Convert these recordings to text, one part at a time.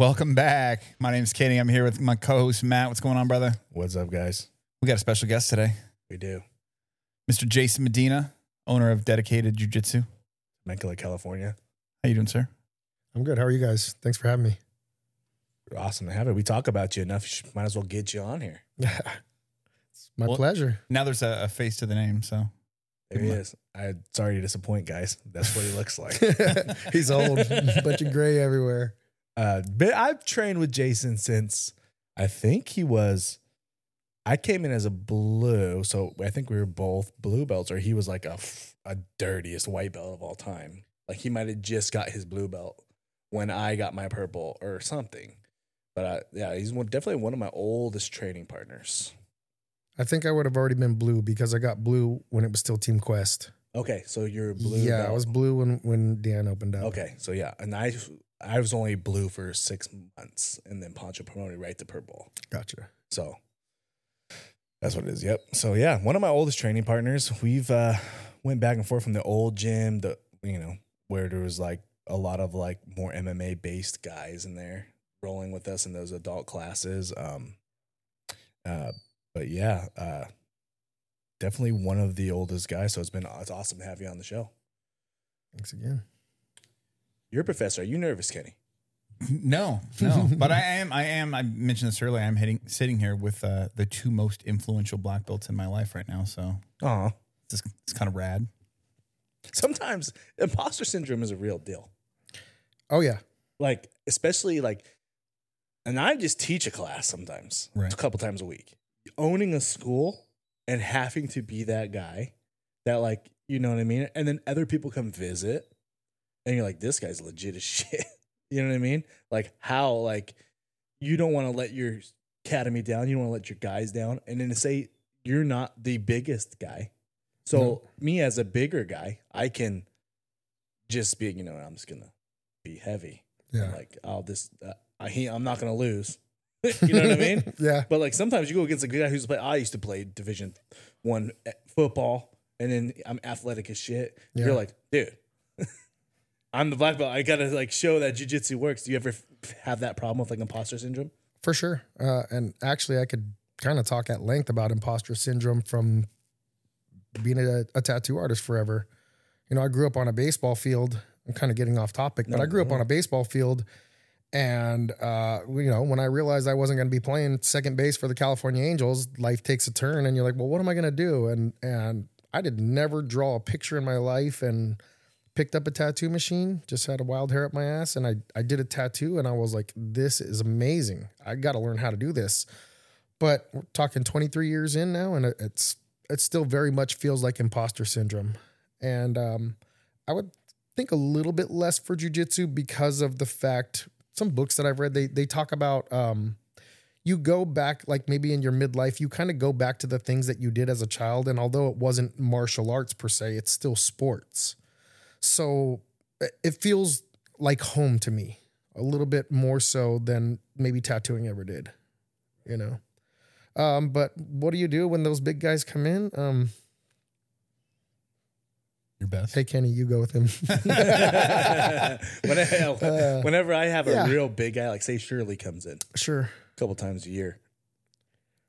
Welcome back. My name is Kenny. I'm here with my co-host Matt. What's going on, brother? What's up, guys? We got a special guest today, We do. Mr. Jason Medina, owner of Dedicated Jiu Jitsu. Temecula, California. How you doing, sir? I'm good. How are you guys? Thanks for having me. Awesome to have it. We talk about you enough. you Might as well get you on here. it's my Well- pleasure. Now there's a, a face to the name, so There he is. I'm sorry to disappoint, guys. That's what he looks like. He's old, bunch of gray everywhere. Uh, but I've trained with Jason since I think he was. I came in as a blue, so I think we were both blue belts, or he was like a a dirtiest white belt of all time. Like he might have just got his blue belt when I got my purple or something. But uh, yeah, he's one, definitely one of my oldest training partners. I think I would have already been blue because I got blue when it was still Team Quest. Okay, so you're blue. yeah, belt. I was blue when when Dan opened up. Okay, so yeah, and I I was only blue for six months, and then Poncho promoted right to purple. gotcha. So that's what it is. Yep. So yeah, one of my oldest training partners. We've uh went back and forth from the old gym, the you know where there was like a lot of like more MMA based guys in there rolling with us in those adult classes. Um, uh, but yeah, uh, definitely one of the oldest guys. So it's been it's awesome to have you on the show. Thanks again. You're a professor. Are you nervous, Kenny? no, no. but I am, I am. I mentioned this earlier. I'm hitting, sitting here with uh, the two most influential black belts in my life right now, so Aw. it's, it's kind of rad. sometimes imposter syndrome is a real deal. Oh yeah, Like, especially like, and I just teach a class sometimes, Right. a couple times a week. Owning a school and having to be that guy that, like, you know what I mean? And then other people come visit and you're like, this guy's legit as shit. you know what I mean? Like, how, like, you don't want to let your academy down. You don't want to let your guys down. And then to say you're not the biggest guy. So, No. me as a bigger guy, I can just be, you know, I'm just to be heavy. yeah, Like, oh, this, uh, I, he, I'm not to lose. you know what I mean? yeah, But like sometimes you go against a guy who's play. I used to play Division One eh, football, and then I'm athletic as shit. Yeah. You're like, dude, I'm the black belt. I gotta like show that jujitsu works. Do you ever f- have that problem with like imposter syndrome? for sure. Uh, and actually, I could kind of talk at length about imposter syndrome from being a, a tattoo artist forever. You know, I grew up on a baseball field. I'm kind of getting off topic, but No, I grew up on a baseball field. And, uh, you know, when I realized I wasn't going to be playing second base for the California Angels, life takes a turn and you're like, well, what am I going to do? And, and I did never draw a picture in my life and picked up a tattoo machine, just had a wild hair up my ass. And I, I did a tattoo and I was like, this is amazing. I got to learn how to do this. But we're talking 23 years in now and it- it's, it still very much feels like imposter syndrome. And, um, I would think a little bit less for jujitsu because of the fact some books that I've read they they talk about um, you go back like maybe in your midlife you kind of go back to the things that you did as a child and although it wasn't martial arts per se it's still sports so it- it feels like home to me a little bit more so than maybe tattooing ever did you know um, but what do you do when those big guys come in um, Your best. hey Kenny you go with him when Uh, whenever I have a yeah. real big guy, like say Shirley comes in sure a couple times a year,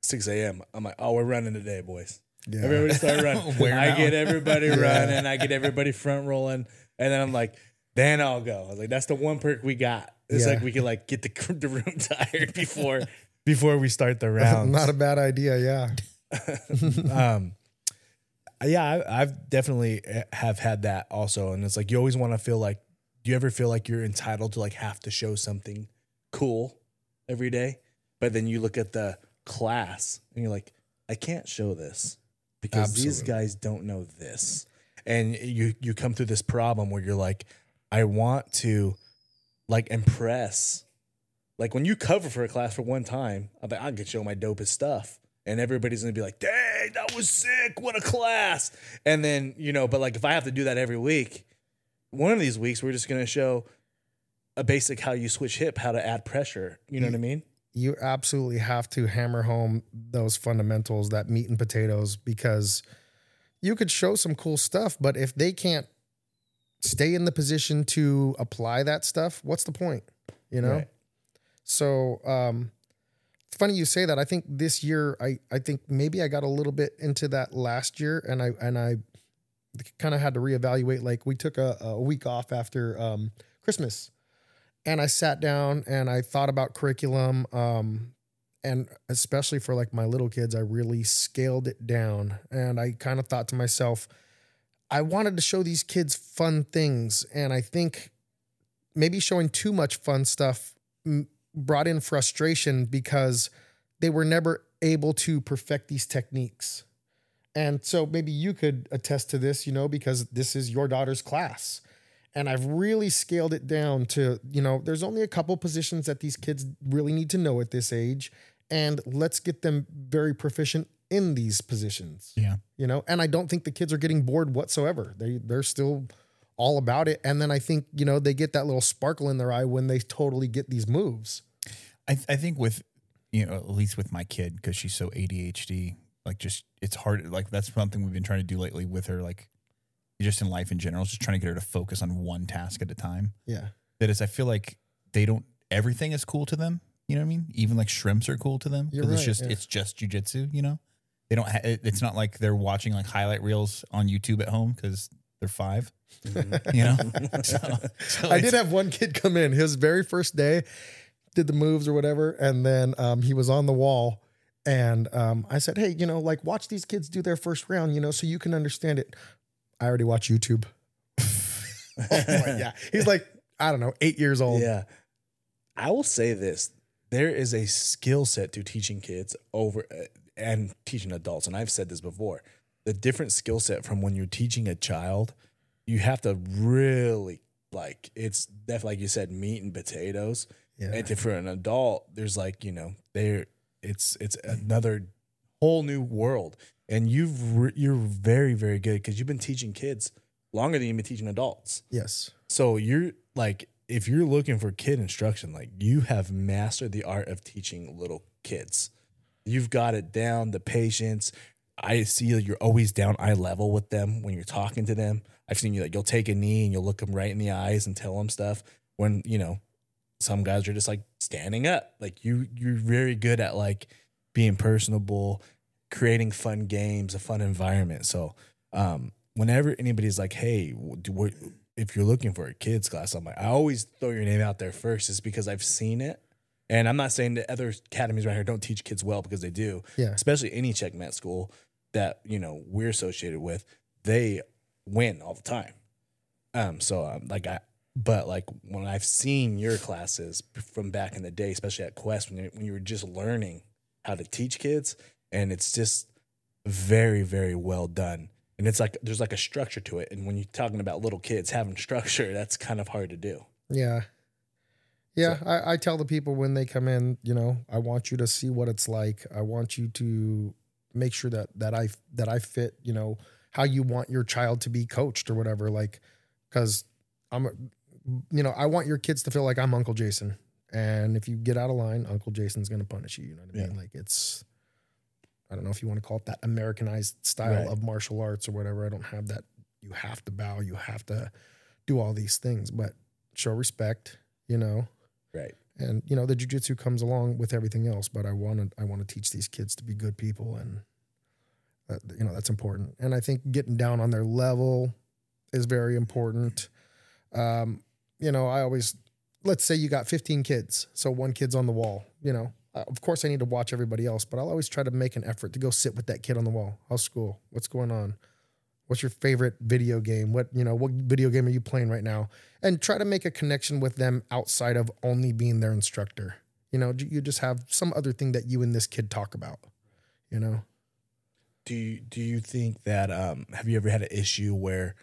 6 a.m. I'm like, oh, we're running today, boys. Yeah Everybody start running. I get everybody Yeah. running. I get everybody front rolling, and then I'm like, then I'll go. I was like, that's the one perk we got. It's Yeah. like we can like get the the room tired before before we start the rounds. Not a bad idea, yeah. um, yeah, I, I've definitely eh, have had that also, and it's like you always want to feel like. Do you ever feel like you're entitled to like have to show something cool every day, but then you look at the class and you're like, I can't show this because these guys don't know this, and you you come through this problem where you're like, I want to like impress. Like when you cover for a class for one time, I'm like, I could show my dopest stuff. And everybody's gonna be like, dang, that was sick. What a class. And then, you know, but like if I have to do that every week, one of these weeks we're just gonna show a basic how you switch hip, how to add pressure. You know what I mean? You absolutely have to hammer home those fundamentals, that meat and potatoes, because you could show some cool stuff, but if they can't stay in the position to apply that stuff, what's the point? You know? Right. So um, it's funny you say that. I think this year, I I think maybe I got a little bit into that last year, and I and I kind of had to reevaluate. Like we took a, a week off after um, Christmas, and I sat down and I thought about curriculum. Um, and especially for like my little kids, I really scaled it down, and I kind of thought to myself, I wanted to show these kids fun things, and I think maybe showing too much fun stuff brought in frustration because they were never able to perfect these techniques. And so maybe you could attest to this, you know, because this is your daughter's class. And I've really scaled it down to, you know, there's only a couple positions that these kids really need to know at this age. And let's get them very proficient in these positions. Yeah. You know, and I don't think the kids are getting bored whatsoever. They they're still all about it. And then I think, you know, they get that little sparkle in their eye when they totally get these moves. I, I think with you know at least with my kid because she's so ADHD like just it's hard like that's something we've been trying to do lately with her like just in life in general just trying to get her to focus on one task at a time Yeah. that is I feel like they don't everything is cool to them you know what I mean even like shrimps are cool to them You're 'cause it's just yeah. it's just jujitsu you know they don't ha- it's not like they're watching like highlight reels on YouTube at home because they're five you know so, so I did have one kid come in his very first day, did the moves or whatever, and then um, he was on the wall. And um, I said, Hey, you know, like watch these kids do their first round, you know, so you can understand it. I already watch YouTube. Oh yeah. He's like, I don't know, eight years old. Yeah. I will say this there is a skill set to teaching kids over uh, and teaching adults. And I've said this before the different skill set from when you're teaching a child, you have to really like it's definitely like you said, meat and potatoes. Yeah. And for an adult, there's like, you know, there it's it's another whole new world. And you've re- you're very, very good because you've been teaching kids longer than you've been teaching adults. Yes. So you're like, if you're looking for kid instruction, like you have mastered the art of teaching little kids. You've got it down, the patience. I see that you're always down eye level with them when you're talking to them. I've seen you like you'll take a knee and you'll look them right in the eyes and tell them stuff. When you know some guys are just like standing up. Like you, you're very good at like being personable, creating fun games, a fun environment. So um, whenever anybody's like, "Hey, do what?" If you're looking for a kids class, I'm like, I always throw your name out there first, is because I've seen it, and I'm not saying that other academies around here don't teach kids well because they do. Yeah. Especially any Checkmat school that you know we're associated with, they win all the time. Um, so um, like I, but like when I've seen your classes from back in the day, especially at Quest, when you, when you were just learning how to teach kids, and it's just very very well done and it's like there's like a structure to it and when you're talking about little kids having structure that's kind of hard to do Yeah. Yeah. I, I tell the people when they come in, you know, I want you to see what it's like. I want you to make sure that that I that I fit, you know, how you want your child to be coached or whatever. Like, because I'm, you know, I want your kids to feel like I'm Uncle Jason. And if you get out of line, Uncle Jason's going to punish you. You know what I mean? Yeah. Like it's, I don't know if you want to call it that Americanized style Right. of martial arts or whatever. I don't have that. You have to bow. You have to do all these things, but show respect. You know, right and you know the jujitsu comes along with everything else. But I want to I want to teach these kids to be good people, and that, you know that's important. And I think getting down on their level is very important. Um, you know, I always let's say you got 15 kids, so one kid's on the wall. You know, uh, of course I need to watch everybody else, but I'll always try to make an effort to go sit with that kid on the wall. How's school? What's going on? What's your favorite video game? What you know? What video game are you playing right now? And try to make a connection with them outside of only being their instructor. You know, you just have some other thing that you and this kid talk about. You know, do you do you think that um have you ever had an issue where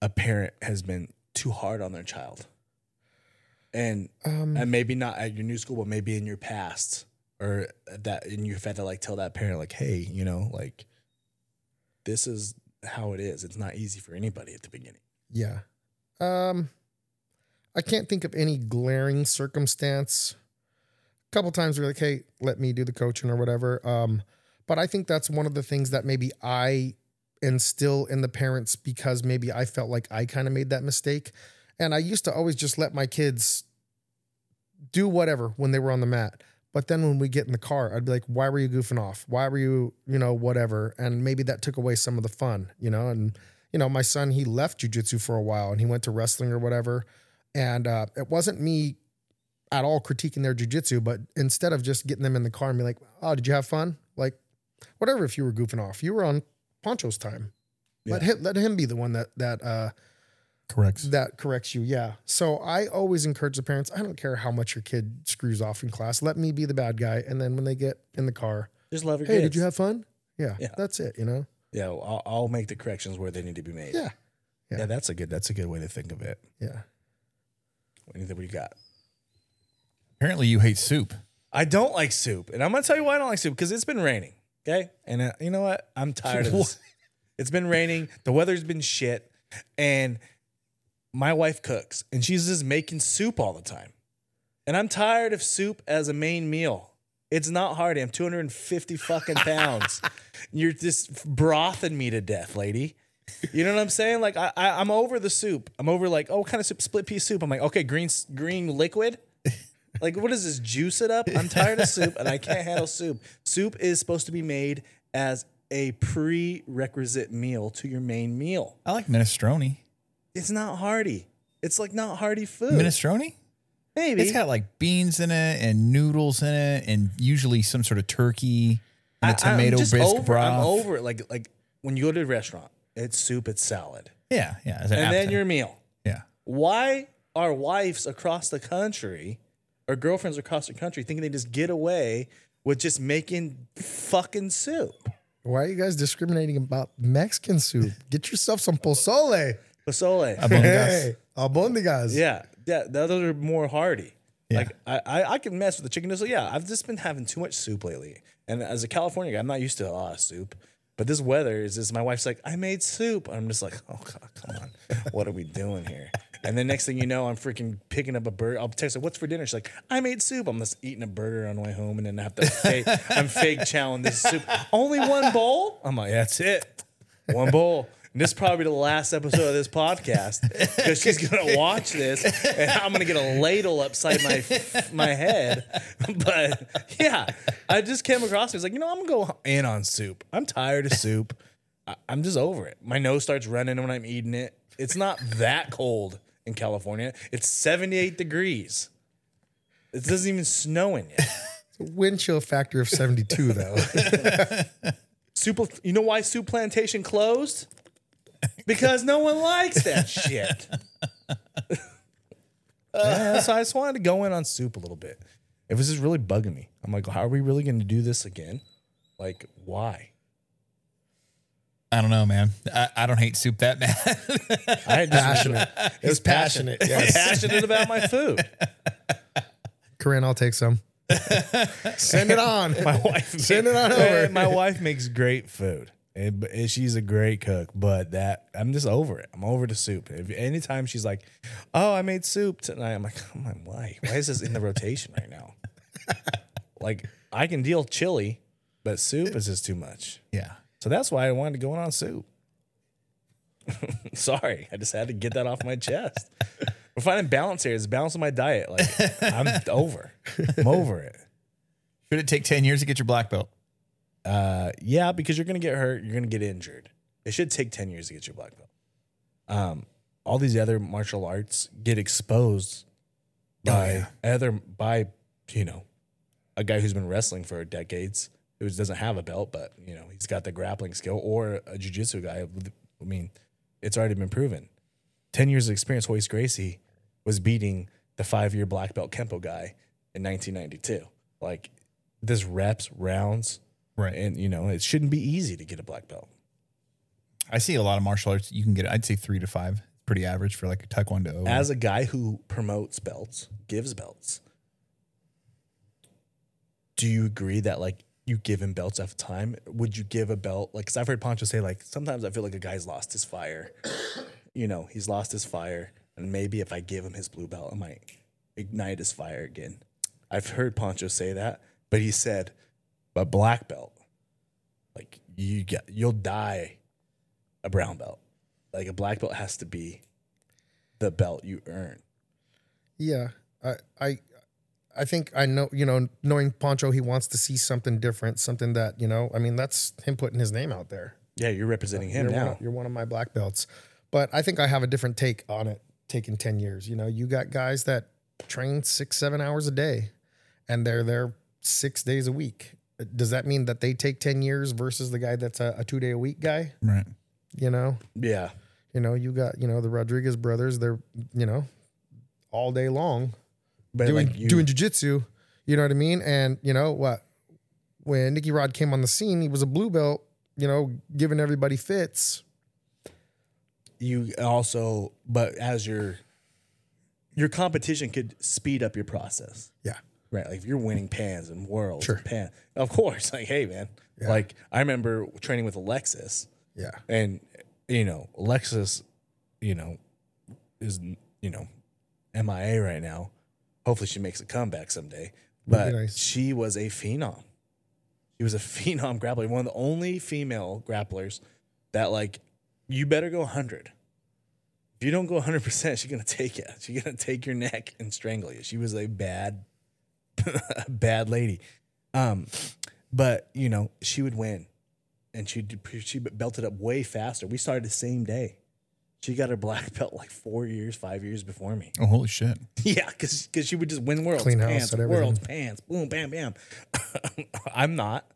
a parent has been too hard on their child and um, and maybe not at your new school but maybe in your past or that and you've had to like tell that parent like hey you know like this is how it is it's not easy for anybody at the beginning Yeah. Um I can't think of any glaring circumstance. A couple times we're like, hey, let me do the coaching or whatever. Um, but I think that's one of the things that maybe I instill in the parents because maybe I felt like I kind of made that mistake. And I used to always just let my kids do whatever when they were on the mat. But then when we get in the car, I'd be like, why were you goofing off? Why were you, you know, whatever? And maybe that took away some of the fun, you know? And, you know, my son, he left jujitsu for a while and he went to wrestling or whatever. And uh, it wasn't me at all critiquing their jujitsu, but instead of just getting them in the car and be like, oh, did you have fun? Like, whatever, if you were goofing off, you were on Poncho's time. Let him let him be the one that that uh Correct. that corrects you. Yeah. So I always encourage the parents. I don't care how much your kid screws off in class. Let me be the bad guy, and then when they get in the car, Just love your hey, kids. did you have fun? Yeah, Yeah. that's it. You know. Yeah, well, I'll, I'll make the corrections where they need to be made. Yeah. yeah, Yeah. that's a good. That's a good way to think of it. Yeah. Anything what you got? Apparently, you hate soup. I don't like soup, and I'm gonna tell you why I don't like soup because it's been raining. Okay, and uh, you know what? I'm tired of this. It's been raining. The weather's been shit, and my wife cooks, and she's just making soup all the time, and I'm tired of soup as a main meal. It's not hearty. I'm 250 fucking pounds. You're just brothing me to death, lady. You know what I'm saying? Like I, I, I'm over the soup. I'm over like, oh, what kind of soup? Split pea soup. I'm like, okay, green, green liquid. Like, what is this? Juice it up? I'm tired of soup and I can't handle soup. Soup is supposed to be made as a prerequisite meal to your main meal. I like minestrone. It's not hearty. It's like not hearty food. Minestrone? Maybe. It's got like beans in it and noodles in it, and usually some sort of turkey and a I- I'm tomato just bisque over, broth. I'm over it. Like, like when you go to a restaurant, it's soup, it's salad, Yeah, yeah. an and then your meal. yeah. Why are wives across the country or girlfriends across the country thinking they just get away with just making fucking soup? Why are you guys discriminating about Mexican soup? Get yourself some pozole. Pozole. Hey, albondigas. Yeah, yeah, the those are more hearty. Yeah. Like I, I, I can mess with the chicken noodle. Yeah, I've just been having too much soup lately, and as a California guy, I'm not used to a lot of soup. But this weather is just my wife's like, I made soup. I'm just like, oh god, come on, what are we doing here? And then next thing you know, I'm freaking picking up a burger. I'll text her, what's for dinner? She's like, I made soup. I'm just eating a burger on the way home, and then I have to fake, I'm fake chowing this soup. Only one bowl? I'm like, that's it, one bowl. And this is probably the last episode of this podcast because she's gonna watch this and I'm gonna get a ladle upside my my head. But yeah, I just came across. It's like you know I'm gonna go in on soup. I'm tired of soup. I, I'm just over it. My nose starts running when I'm eating it. It's not that cold in California. It's 78 degrees. It doesn't even snowing yet. Wind chill factor of 72, though. Soup. You know why Soup Plantation closed? Because no one likes that shit. Uh, so I just wanted to go in on soup a little bit. It was just really bugging me. I'm like, how are we really going to do this again? Like, why? I don't know, man. I, I don't hate soup that bad. I just Passionate. It was passionate. passionate, I'm yes. passionate about my food. Corinne, I'll take some. Send it on. My wife Send it on over. My wife makes great food. And, and she's a great cook, but that I'm just over it. I'm over the soup. If anytime she's like, "Oh, I made soup tonight," I'm like, "Oh my, why? Why is this in the rotation right now?" like, I can deal chili, but soup is just too much. yeah. So that's why I wanted to go in on soup. Sorry, I just had to get that off my chest. We're finding balance here. It's balancing my diet. Like I'm over. I'm over it. Should it take 10 years to get your black belt? Uh, yeah, because you're gonna get hurt. You're gonna get injured. It should take ten years to get your black belt. Um, all these other martial arts get exposed by yeah. other by you know a guy who's been wrestling for decades who doesn't have a belt, but you know he's got the grappling skill, or a jujitsu guy. I mean, it's already been proven. Ten years of experience. Royce Gracie was beating the five year black belt kempo guy in 1992. Like this reps rounds Right. and you know it shouldn't be easy to get a black belt. I see a lot of martial arts. You can get, I'd say three to five. Pretty average for like a taekwondo. As a guy who promotes belts, gives belts, do you agree that like you give him belts at a time? Would you give a belt like? Because I've heard Pancho say like sometimes I feel like a guy's lost his fire. you know, he's lost his fire, and maybe if I give him his blue belt, I might ignite his fire again. I've heard Pancho say that, but he said, "But black belt, like you get, you'll die a brown belt. Like a black belt has to be the belt you earn." Yeah, I, I, I think I know, you know, knowing Poncho, he wants to see something different, something that, you know, I mean, that's him putting his name out there. Yeah, you're representing him you're now. One of, you're one of my black belts. But I think I have a different take on it, taking 10 years. You know, you got guys that train six, seven hours a day and they're there six days a week. Does that mean that they take 10 years versus the guy that's a, a two day a week guy? Right. You know, yeah. you know, you got, you know, the Rodriguez brothers, they're, you know, all day long But doing like you, doing jujitsu. You know what I mean? And you know what? When Nicky Rod came on the scene, he was a blue belt. You know, giving everybody fits. you also, but as your your competition could speed up your process. Yeah, Right. Like if you're winning pans and worlds Sure. and pan, of course. Like, hey man. Yeah. Like I remember training with Alexis yeah, and you know, Alexis, you know, is you know, MIA right now. Hopefully she makes a comeback someday. But nice. she was a phenom. She was a phenom grappler, one of the only female grapplers that like you better go 100. If you don't go 100%, she's going to take you. She's going to take your neck and strangle you. She was a bad bad lady. Um but, you know, she would win and she she belted up way faster. We started the same day. She got her black belt like four years, five years before me. Oh, holy shit. Yeah, because she would just win worlds, Clean house pans, worlds, pans, boom, bam, bam. I'm not,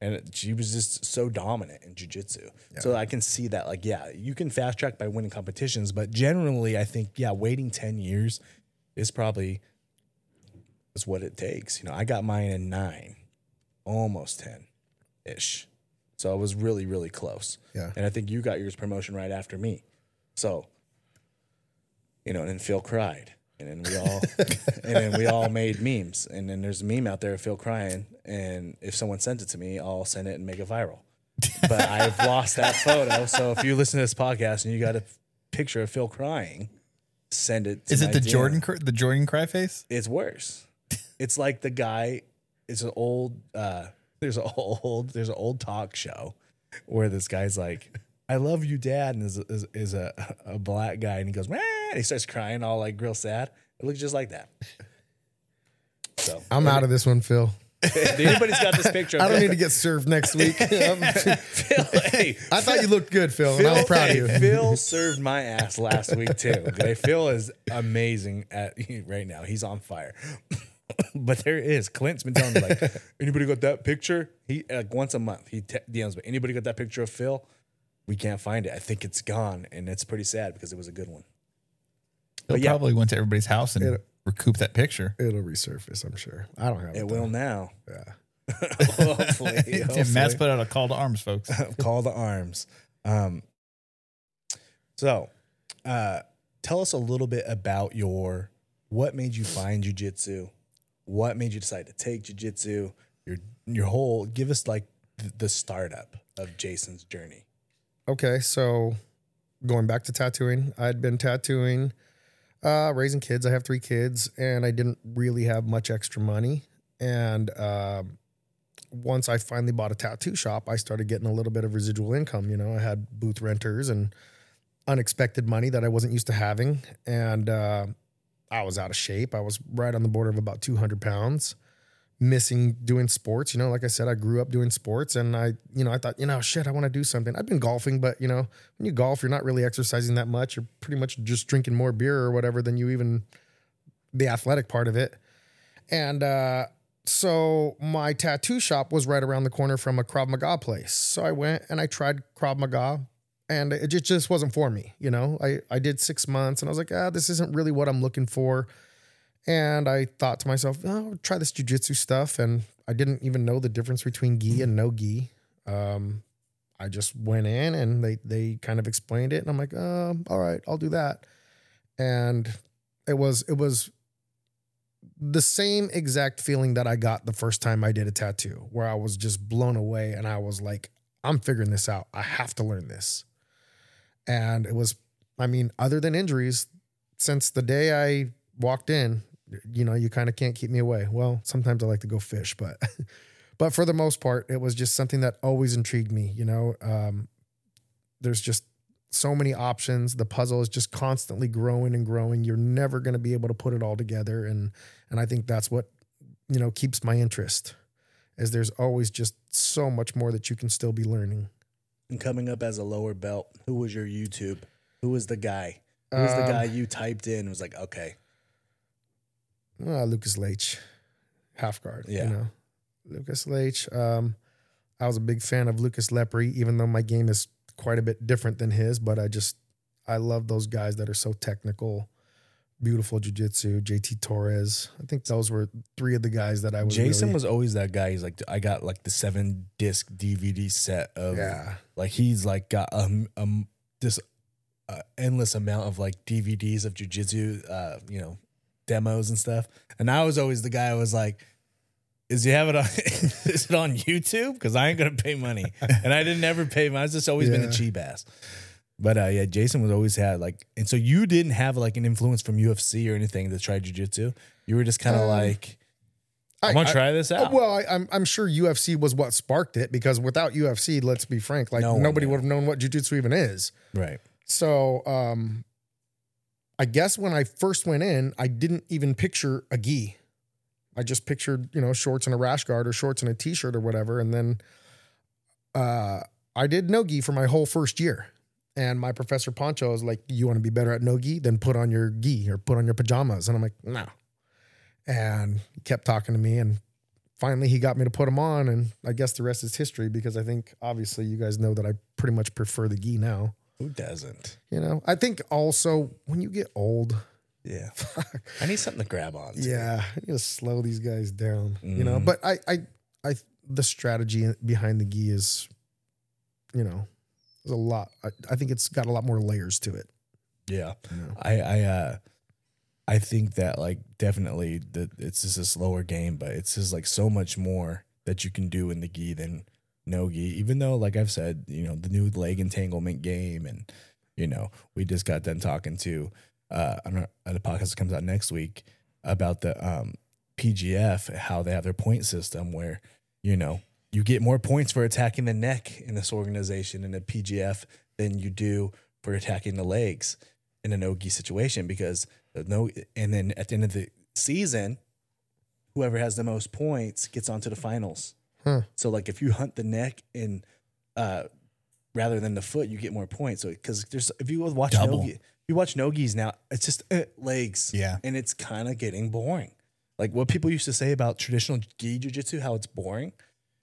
and it- she was just so dominant in jujitsu. So I can see that, like, yeah, you can fast track by winning competitions, but generally, I think, yeah, waiting ten years is probably is what it takes. You know, I got mine in nine, almost ten, ish. So I was really, really close. Yeah. And I think you got yours promotion right after me. So, you know, and then Phil cried. And then we all and then we all made memes. And then there's a meme out there of Phil crying. And if someone sends it to me, I'll send it and make it viral. But I've lost that photo. So if you listen to this podcast and you got a picture of Phil crying, send it to Is it the DM. Jordan cr- the Jordan cry face? It's worse. It's like the guy. It's an old. uh There's an old. There's an old talk show where this guy's like, "I love you, Dad," and is is, is a a black guy, and he goes, "Man," he starts crying, all like real sad. It looks just like that. So I'm out of this one, Phil. anybody's got this picture, I don't need to get served next week. Phil, hey, I thought you looked good, Phil, and I'm proud hey, of you. Phil served my ass last week too. Okay, Phil is amazing at right now. He's on fire. but there is Clint's been telling me like, anybody got that picture? He like once a month he te- DMs me. Anybody got that picture of Phil? We can't find it. I think it's gone, and it's pretty sad because it was a good one. They But yeah. probably went to everybody's house and It- recouped that picture. It'll resurface, I'm sure. I don't have it. It though. will now. Yeah. hopefully, And Matt's put out a call to arms, folks. call to arms. Um, so, uh, tell us a little bit about your what made you find jujitsu, what made you decide to take jujitsu, your your whole. Give us like th- the startup of Jason's journey. Okay, so going back to tattooing, I'd been tattooing, uh, raising kids. I have three kids, and I didn't really have much extra money. And um, once I finally bought a tattoo shop, I started getting a little bit of residual income. You know, I had booth renters and unexpected money that I wasn't used to having, and uh, I was out of shape. I was right on the border of about 200 pounds missing doing sports. You know, like I said, I grew up doing sports and I, you know, I thought, you know, shit, I want to do something. I've been golfing, but you know, when you golf, you're not really exercising that much. You're pretty much just drinking more beer or whatever than you even the athletic part of it. And uh so my tattoo shop was right around the corner from a Krav Maga place. So I went and I tried Krav Maga and it just, wasn't for me. You know, I, I did six months and I was like, ah, this isn't really what I'm looking for. And I thought to myself, oh, I'll try this jujitsu stuff. And I didn't even know the difference between gi and no gi. Um, I just went in and they they kind of explained it, and I'm like, um, all right, I'll do that. And it was it was the same exact feeling that I got the first time I did a tattoo, where I was just blown away, and I was like, I'm figuring this out. I have to learn this. And it was, I mean, other than injuries, since the day I walked in, you know, you kind of can't keep me away. Well, sometimes I like to go fish, but but for the most part, it was just something that always intrigued me. You know, um, there's just so many options. The puzzle is just constantly growing and growing. You're never going to be able to put it all together, and and I think that's what you know keeps my interest. Is there's always just so much more that you can still be learning. And coming up as a lower belt, who was your YouTube? Who was the guy? Who was the Um, guy you typed in? and Was like, okay, Uh, Lucas Leite, half guard. Yeah. You know, Lucas Leite. Um, I was a big fan of Lucas Lepre, even though my game is quite a bit different than his. But I just, I love those guys that are so technical, beautiful jujitsu. JT Torres. I think those were three of the guys that I was. Jason really- was always that guy. He's like, I got like the seven disc DVD set of Yeah. like he's like got um um this uh, endless amount of like DVDs of jujitsu, uh, you know, demos and stuff. And I was always the guy. who was like, "Is you have it on? is it on YouTube? Because I ain't gonna pay money." and I didn't ever pay. I was just always been a cheap ass. But uh, yeah, Jason was always had like, and so you didn't have like an influence from UFC or anything to try jujitsu. You were just kind of Um, like, I- "I'm gonna I- try this out." well, I, I'm I'm sure UFC was what sparked it because without UFC, let's be frank, like No nobody would have known what jujitsu even is. right. So um I guess when I first went in, I didn't even picture a gi. I just pictured, you know, shorts and a rash guard or shorts and a t-shirt or whatever. And then uh I did no gi for my whole first year. And my professor Poncho was like, You want to be better at no gi? Then put on your gi or put on your pajamas. And I'm like, no. And he kept talking to me and finally he got me to put them on. And I guess the rest is history because I think obviously you guys know that I pretty much prefer the gi now. Who doesn't? You know, I think also when you get old, Yeah. I need something to grab on. to. yeah, you just slow these guys down. You know, Mhm. but I, I, I, the strategy behind the gi is, you know, there's a lot. I, I think it's got a lot more layers to it. Yeah. You know? I I uh I think that like definitely that it's just a slower game, but it's just like so much more that you can do in the gi than no gi. Even though, like I've said, you know, the new leg entanglement game, and you know, we just got done talking to uh on, our, on the podcast that comes out next week about the um PGF, how they have their point system where you know you get more points for attacking the neck in this organization in a PGF than you do for attacking the legs in a no gi situation because no and then at the end of the season whoever has the most points gets onto the finals Huh. so like if you hunt the neck and uh rather than the foot you get more points so because there's if you watch Double. no if you watch Nogis now it's just uh, legs Yeah. and it's kind of getting boring like what people used to say about traditional gi jiu-jitsu how it's boring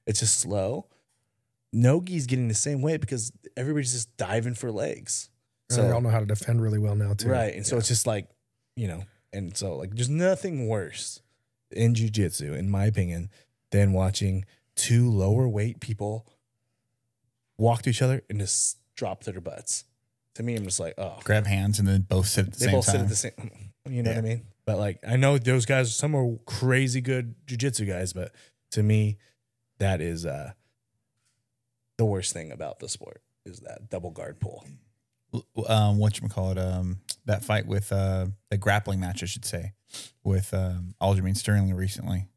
it's just slow no gi's getting the same way because everybody's just diving for legs So they all know how to defend really well now too. Right. And so it's just like, you know, and so like there's nothing worse in jujitsu, in my opinion, than watching two lower weight people walk to each other and just drop their butts. To me, I'm just like, oh, Grab hands and then both sit at the they same both time. sit at the same. You know what I mean? But like, I know those guys. Some are crazy good jujitsu guys, but to me, that is uh the worst thing about the sport is that double guard pull. um, what you call it? Um, that fight with uh, the grappling match, I should say, with um, Aljamain Sterling recently.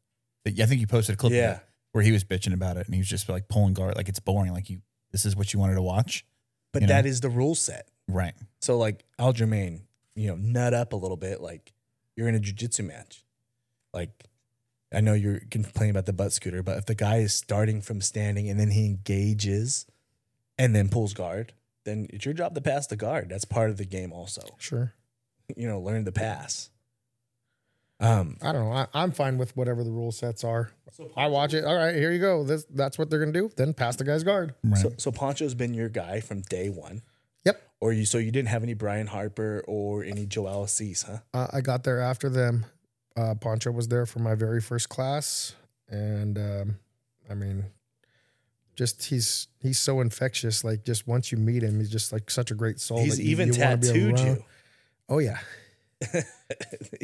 I think you posted a clip Yeah. where he was bitching about it and he was just like pulling guard, like it's boring. Like you, this is what you wanted to watch, But You know? that is the rule set. right? So like Aljamain, you know, nut up a little bit. Like you're in a jujitsu match. Like I know you're complaining about the butt scooter, but if the guy is starting from standing and then he engages and then pulls guard, then it's your job to pass the guard. That's part of the game also. Sure. You know, learn the pass. Um I don't know. I, I'm fine with whatever the rule sets are. I watch it. All right, here you go. This that's what they're gonna do. Then pass the guy's guard. Right. so so Poncho's been your guy from day one. Yep. Or you so you didn't have any Brian Harper or any Joel Assis, huh? Uh, I got there after them. Uh, Poncho was there for my very first class, and um, I mean, just he's he's so infectious. Like just once you meet him, he's just like such a great soul. He's that you- even you tattooed you. Oh yeah,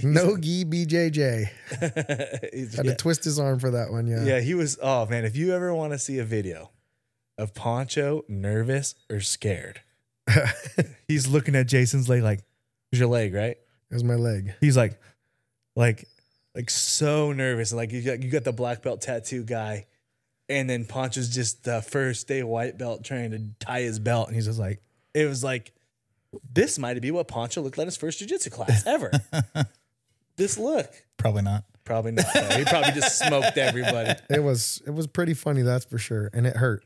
no gi BJJ. He's- Had yeah. to twist his arm for that one. Yeah. yeah, he was. Oh man, if you ever want to see a video of Poncho nervous or scared, he's looking at Jason's leg like, "Here's your leg, right?" There's my leg. He's like, like, like so nervous. Like you got you got the black belt tattoo guy, and then Poncho's just the first day white belt trying to tie his belt, and he's just like, it was like this might be what Poncho looked like his first jujitsu class ever. this look. Probably not. Probably not. though. He probably just smoked everybody. It was it was pretty funny, that's for sure, and it hurt.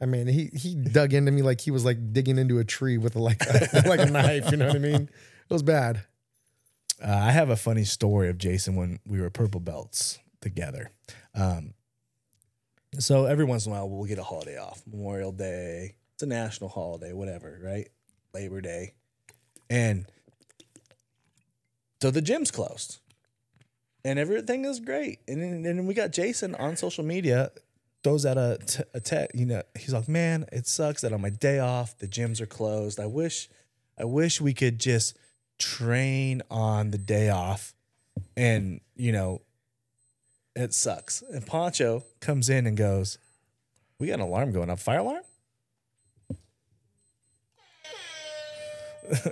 I mean, he he dug into me like he was like digging into a tree with a, like a, like a knife. You know what I mean? It was bad. Uh, I have a funny story of Jason when we were purple belts together. Um, so every once in a while, we'll get a holiday off Memorial Day, it's a national holiday, whatever, right? Labor Day. And so the gym's closed and everything is great. And then, we got Jason on social media throws out a, t- a text, you know, he's like, man, it sucks that on my day off, the gyms are closed. I wish, I wish we could just train on the day off and, you know, it sucks. And Poncho comes in and goes, we got an alarm going up, fire alarm?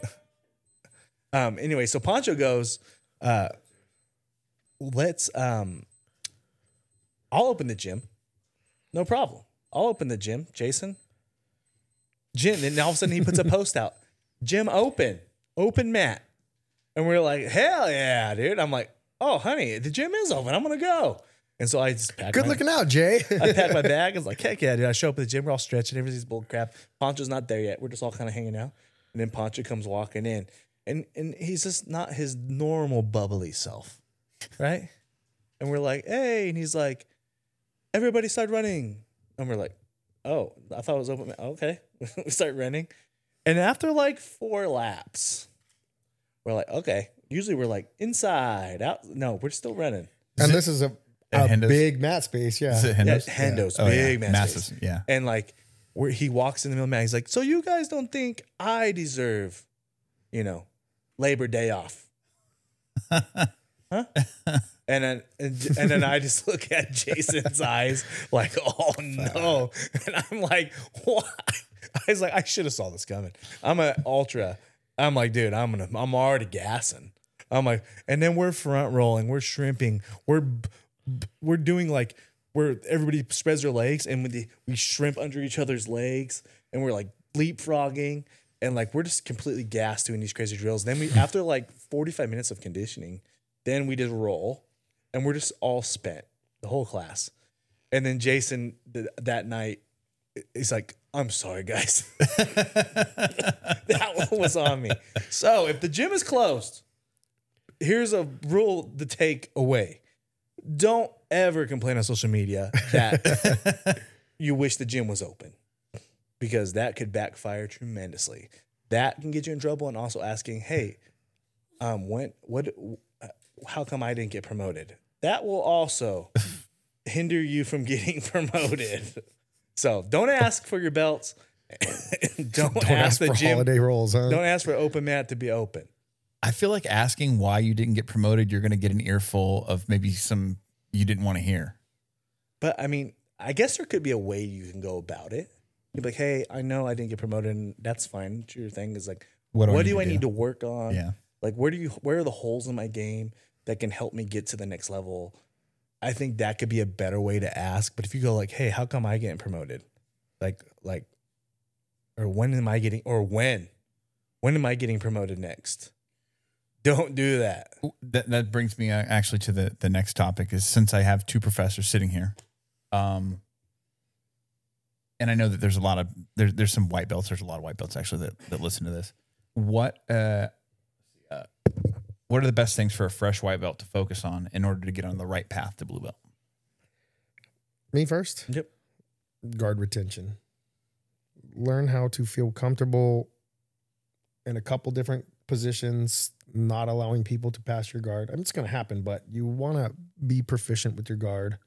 um, anyway, so Poncho goes, uh, let's, um, I'll open the gym. No problem. I'll open the gym, Jason. Gym. And all of a sudden he puts a post out. Gym open. Open mat. And we're like, hell yeah, dude. I'm like, oh, honey, the gym is open. I'm gonna go. And so I just packed Good my, looking out, Jay. I packed my bag. I was like, heck yeah, dude. I show up at the gym. We're all stretching. Everything's bull crap. Poncho's not there yet. We're just all kind of hanging out. And then Poncho comes walking in. And and he's just not his normal bubbly self. Right? And we're like, hey. And he's like, everybody start running. And we're like, oh, I thought it was open. Okay. we start running. And after like four laps, we're like, okay. Usually we're like inside, out. No, we're still running. and this is a, a Hendo's? big mat space. Yeah. Is it Yeah, Hendo's? Hendo's, Oh, yeah. big man Massive. space. Yeah. And like where he walks in the middle of the mat, he's like, So you guys don't think I deserve, you know, Labor Day off? huh? And then and, and then I just look at Jason's eyes like, oh no. And I'm like, what? I was like, I should have saw this coming. I'm an ultra. I'm like, dude, I'm gonna I'm already gassing. I'm like, and then we're front rolling, we're shrimping, we're we're doing like where everybody spreads their legs and we, we shrimp under each other's legs and we're like leapfrogging and like we're just completely gassed doing these crazy drills. Then we after like 45 minutes of conditioning, then we just roll and we're just all spent, the whole class. And then Jason th- that night, he's like, I'm sorry, guys. that one was on me. So if the gym is closed, here's a rule to take away. Don't ever complain on social media that you wish the gym was open because that could backfire tremendously. That can get you in trouble and also asking, "Hey, um when what how come I didn't get promoted?" That will also hinder you from getting promoted. So, don't ask for your belts. don't, Don't ask, ask the for gym. holiday rolls, huh? Don't ask for open mat to be open. I feel like asking why you didn't get promoted, you're going to get an earful of maybe some you didn't want to hear. But I mean, I guess there could be a way you can go about it. You'd be like, hey, I know I didn't get promoted, and that's fine. Your thing is like, What what, do I do I need to work on? Yeah. Like, where do you where are the holes in my game that can help me get to the next level? I think that could be a better way to ask. But if you go like, hey, how come I getting promoted? Like, like, or when am I getting or when? When am I getting promoted next? Don't do that. That that brings me uh, actually to the the next topic is since I have two professors sitting here, um, and I know that there's a lot of there's there's some white belts. There's a lot of white belts actually that that listen to this. What uh, uh, what are the best things for a fresh white belt to focus on in order to get on the right path to blue belt? Me first. Yep. Guard retention. Learn how to feel comfortable in a couple different positions, not allowing people to pass your guard. I mean, it's going to happen, but you want to be proficient with your guard.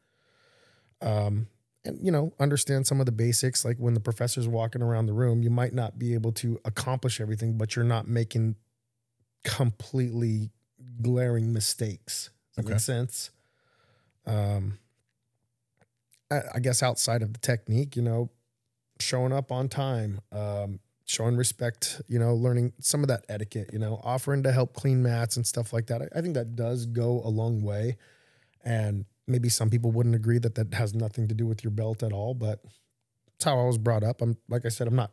Um, and you know, understand some of the basics. Like when the professor's walking around the room, you might not be able to accomplish everything, but you're not making completely glaring mistakes. Does that Okay. make sense? Um, I, I guess outside of the technique, you know, showing up on time, um, showing respect, you know, learning some of that etiquette, you know, offering to help clean mats and stuff like that. I, I think that does go a long way. And maybe some people wouldn't agree that that has nothing to do with your belt at all, but it's how I was brought up. I'm like I said, I'm not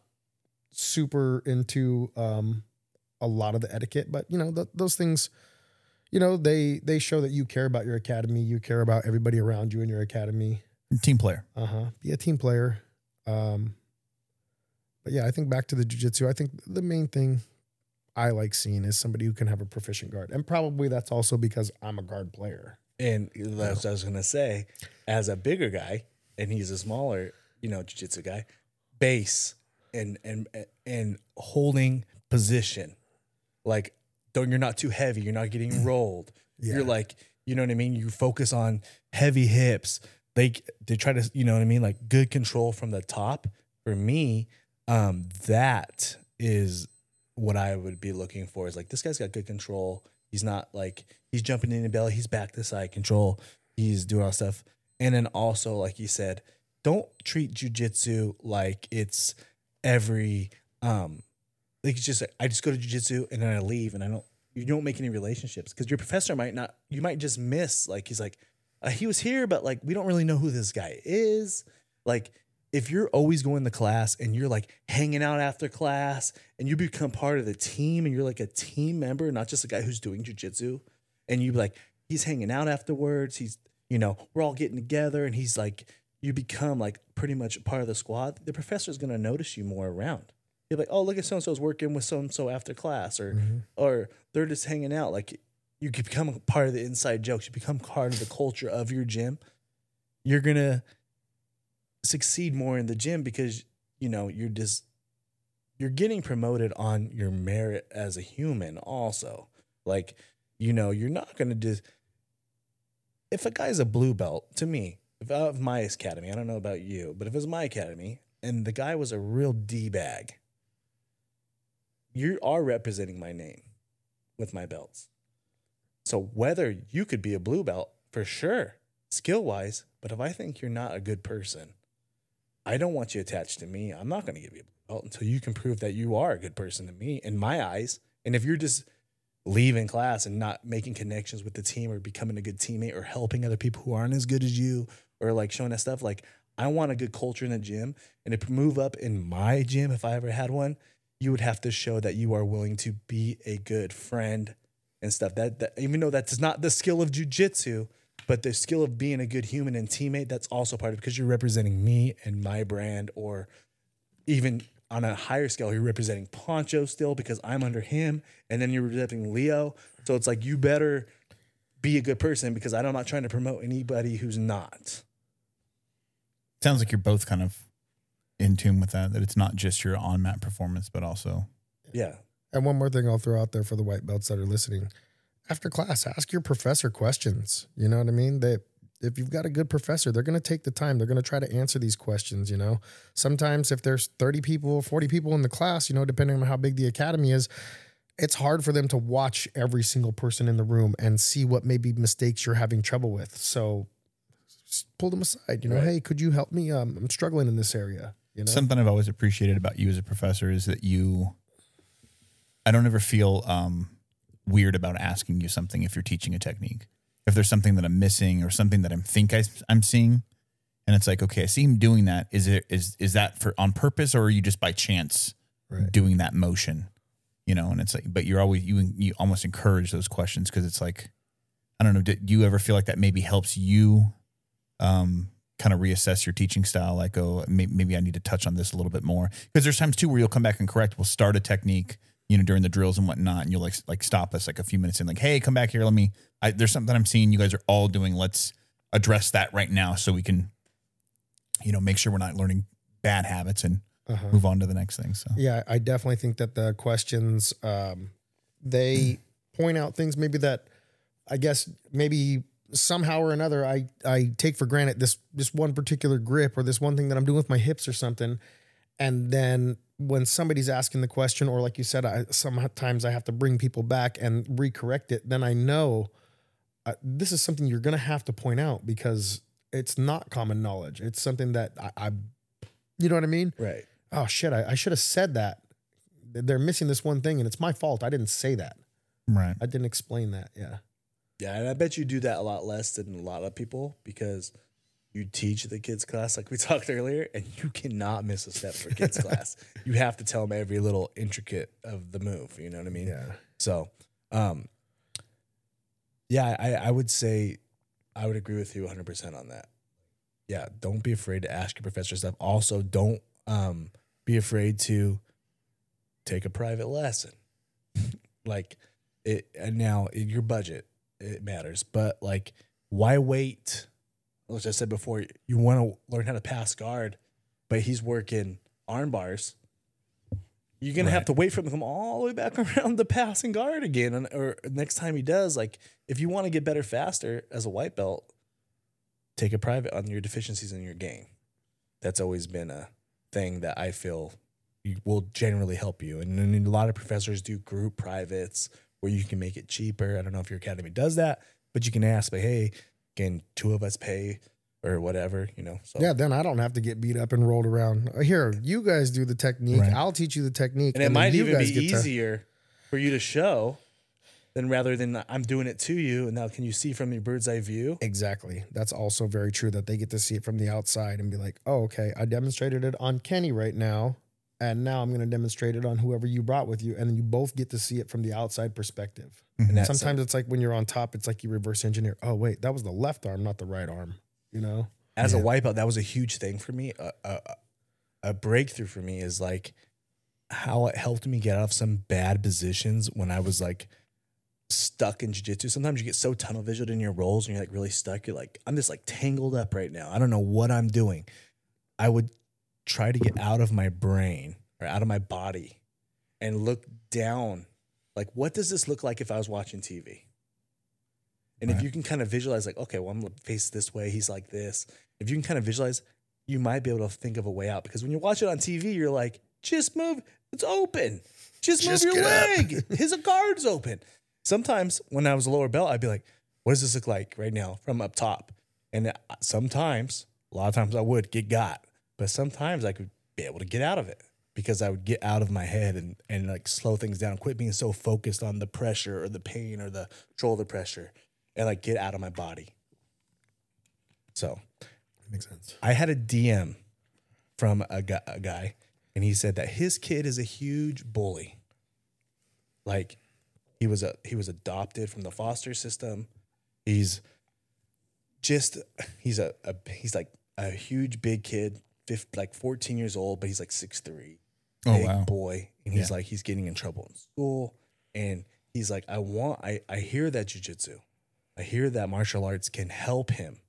super into um, a lot of the etiquette, but you know th- those things. You know they they show that you care about your academy. You care about everybody around you in your academy. Team player. Uh huh. Be a team player. Um, but yeah, I think back to the jujitsu. I think the main thing I like seeing is somebody who can have a proficient guard, and probably that's also because I'm a guard player. And that's what I was gonna say. As a bigger guy, and he's a smaller, you know, jiu-jitsu guy, base and and and holding position, like don't you're not too heavy, you're not getting rolled. You're like, you know what I mean. You focus on heavy hips. They they try to, you know what I mean, like good control from the top. For me, um, that is what I would be looking for. Is like this guy's got good control. He's not like he's jumping in the belly. He's back to side control. He's doing all stuff. And then also, like you said, don't treat jujitsu like it's every um like it's just like, I just go to jujitsu and then I leave and I don't you don't make any relationships because your professor might not you might just miss like he's like uh, he was here but like we don't really know who this guy is like if you're always going to class and you're like hanging out after class and you become part of the team and you're like a team member, not just a guy who's doing jujitsu, and you like he's hanging out afterwards, he's you know we're all getting together and he's like you become like pretty much part of the squad. The professor's gonna notice you more around. You're like, oh look at so and so's working with so and so after class, or mm-hmm. or they're just hanging out. Like you become a part of the inside jokes. You become part of the culture of your gym. You're gonna succeed more in the gym because you know you're just you're getting promoted on your merit as a human also like you know you're not going to just if a guy's a blue belt to me if I have my academy i don't know about you but if it was my academy and the guy was a real d-bag you are representing my name with my belts so whether you could be a blue belt for sure skill wise but if i think you're not a good person I don't want you attached to me. I'm not going to give you a blue belt until you can prove that you are a good person to me in my eyes. And if you're just leaving class and not making connections with the team or becoming a good teammate or helping other people who aren't as good as you or like showing that stuff, like I want a good culture in the gym. And to move up in my gym, if I ever had one, you would have to show that you are willing to be a good friend and stuff. That, that even though that's not the skill of jujitsu, but the skill of being a good human and teammate that's also part of it because you're representing me and my brand or even on a higher scale you're representing poncho still because i'm under him and then you're representing leo so it's like you better be a good person because i'm not trying to promote anybody who's not Sounds like you're both kind of in tune with that. That it's not just your on mat performance, but also yeah And one more thing I'll throw out there for the white belts that are listening. After class, ask your professor questions. You know what I mean? They if you've got a good professor, they're going to take the time. They're going to try to answer these questions, you know. Sometimes if there's 30 people, 40 people in the class, you know, depending on how big the academy is, it's hard for them to watch every single person in the room and see what maybe mistakes you're having trouble with. So s- pull them aside, you know, Right. hey, could you help me? Um, I'm struggling in this area, you know. something I've always appreciated about you as a professor is that you, I don't ever feel um, weird about asking you something if you're teaching a technique. If there's something that I'm missing or something that I think I, I'm seeing, and it's like, okay, I see him doing that. Is it is is that for on purpose or are you just by chance Right. doing that motion? You know, and it's like, but you're always you you almost encourage those questions because it's like, I don't know. Do you ever feel like that maybe helps you um, kind of reassess your teaching style? Like, oh, maybe I need to touch on this a little bit more because there's times too where you'll come back and correct. We'll start a technique, you know, during the drills and whatnot, and you'll like like stop us like a few minutes in, like, hey, come back here. Let me. I, there's something I'm seeing you guys are all doing. Let's address that right now so we can, you know, make sure we're not learning bad habits and Uh-huh. move on to the next thing. So Yeah, I definitely think that the questions um, they point out things maybe that I guess maybe somehow or another I I take for granted this this one particular grip or this one thing that I'm doing with my hips or something, and then when somebody's asking the question or like you said, I sometimes I have to bring people back and recorrect it. Then I know uh, this is something you're gonna have to point out because it's not common knowledge. It's something that I, I you know what I mean right oh shit, I, I should have said that. They're missing this one thing, and it's my fault. I didn't say that. right, I didn't explain that. Yeah. Yeah, and I bet you do that a lot less than a lot of people because you teach the kids class like we talked earlier, and you cannot miss a step for kids class. You have to tell them every little intricate of the move. You know what I mean? Yeah. So, um, yeah, I, I would say I would agree with you 100% on that. Yeah, don't be afraid to ask your professor stuff. Also, don't um, be afraid to take a private lesson. like it, and now in your budget, it matters. But like, why wait? As I said before, you want to learn how to pass guard, but he's working arm bars you're gonna have to wait for him to come all the way back around the passing guard again, and or next time he does, like if you want to get better faster as a white belt, take a private on your deficiencies in your game. That's always been a thing that I feel will generally help you. And then a lot of professors do group privates where you can make it cheaper. I don't know if your academy does that, but you can ask, like, hey, can two of us pay or whatever, you know? So Yeah, then I don't have to get beat up and rolled around. Uh, Here, you guys do the technique. Right. I'll teach you the technique. and it might even be get to- easier for you to show than rather than I'm doing it to you and now can you see from your bird's eye view? Exactly. That's also very true that they get to see it from the outside and be like, oh, okay, I demonstrated it on Kenny right now. And now I'm going to demonstrate it on whoever you brought with you. And then you both get to see it from the outside perspective. Mm-hmm. And that's Sometimes it's like when you're on top, it's like you reverse engineer. Oh, wait, that was the left arm, not the right arm. You know? as Yeah. a wipeout, that was a huge thing for me. A, a, a breakthrough for me is like how it helped me get out of some bad positions when I was like stuck in jiu-jitsu. Sometimes you get so tunnel visioned in your roles and you're like really stuck. You're like, I'm just like tangled up right now. I don't know what I'm doing. I would try to get out of my brain or out of my body and look down. Like, what does this look like if I was watching TV? And if you can kind of visualize, like, okay, well, I'm gonna face this way, he's like this. If you can kind of visualize, you might be able to think of a way out. Because when you watch it on TV, you're like, just move, it's open. Just move Just your leg. His guard's open. Sometimes when I was a lower belt, I'd be like, what does this look like right now from up top? And uh, sometimes, a lot of times I would get got, but sometimes I could be able to get out of it because I would get out of my head and, and like slow things down, quit being so focused on the pressure or the pain or the shoulder pressure and like get out of my body. So Makes sense. I had a DM from a, gu- a guy, and he said that his kid is a huge bully. Like he was a he was adopted from the foster system. He's just he's a, a he's like a huge big kid, fif- like 14 years old, but he's like six three, Oh, big wow. boy, and he's Yeah. like he's getting in trouble in school, and he's like I want I I hear that jujitsu, I hear that martial arts can help him,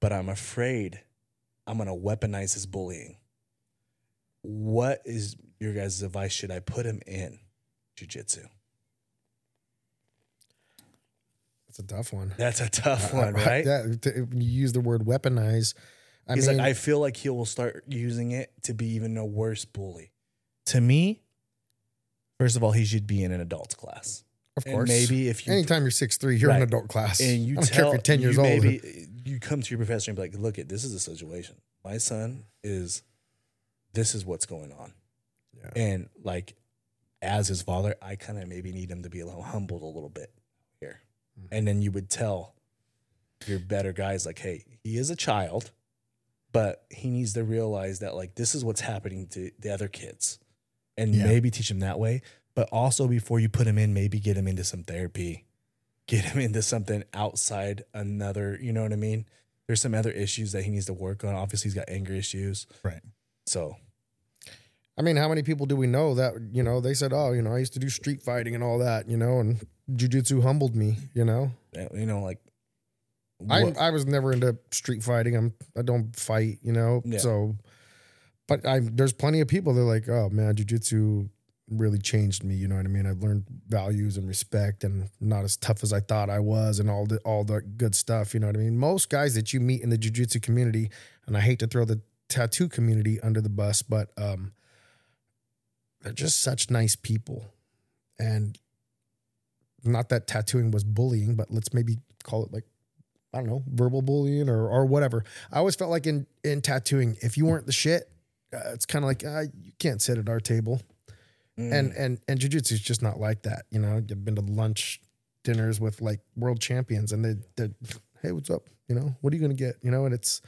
but I'm afraid I'm gonna weaponize his bullying. What is your guys' advice? Should I put him in jujitsu? That's a tough one. That's a tough uh, one, I- I- right? that- when you use the word weaponize. I He's mean, like, I feel like he will start using it to be even a worse bully. To me, first of all, he should be in an adult class. of And course. maybe if you anytime you're six three, you're in Right. adult class. and you I don't tell care if you're ten years you old. maybe you come to your professor and be like, look at this is a situation. My son is this is what's going on. Yeah. And like as his father, I kind of maybe need him to be a little humbled a little bit here. Mm-hmm. And then you would tell your better guys like, hey, he is a child, but he needs to realize that like this is what's happening to the other kids. And Yeah. maybe teach him that way. But also before you put him in, maybe get him into some therapy. Get him into something outside another, you know what I mean? There's some other issues that he needs to work on. Obviously, he's got anger issues. Right. So I mean, how many people do we know that you know they said, "Oh, you know, I used to do street fighting and all that," you know, and jujitsu humbled me, you know. you know, like I I was never into street fighting. I'm I don't fight, you know. Yeah. So, but I there's plenty of people that are like, oh man, jujitsu really changed me. You know what I mean? I've learned values and respect, and not as tough as I thought I was, and all the all the good stuff. You know what I mean? Most guys that you meet in the jujitsu community, and I hate to throw the tattoo community under the bus, but um, they're just such nice people, and not that tattooing was bullying, but let's maybe call it like I don't know, verbal bullying or or whatever. I always felt like in in tattooing, if you weren't the shit, uh, it's kind of like uh, you can't sit at our table. Mm. And and and jujitsu is just not like that. You know, you've been to lunch dinners with like world champions, and they they hey, what's up? You know, what are you to get? You know, and it's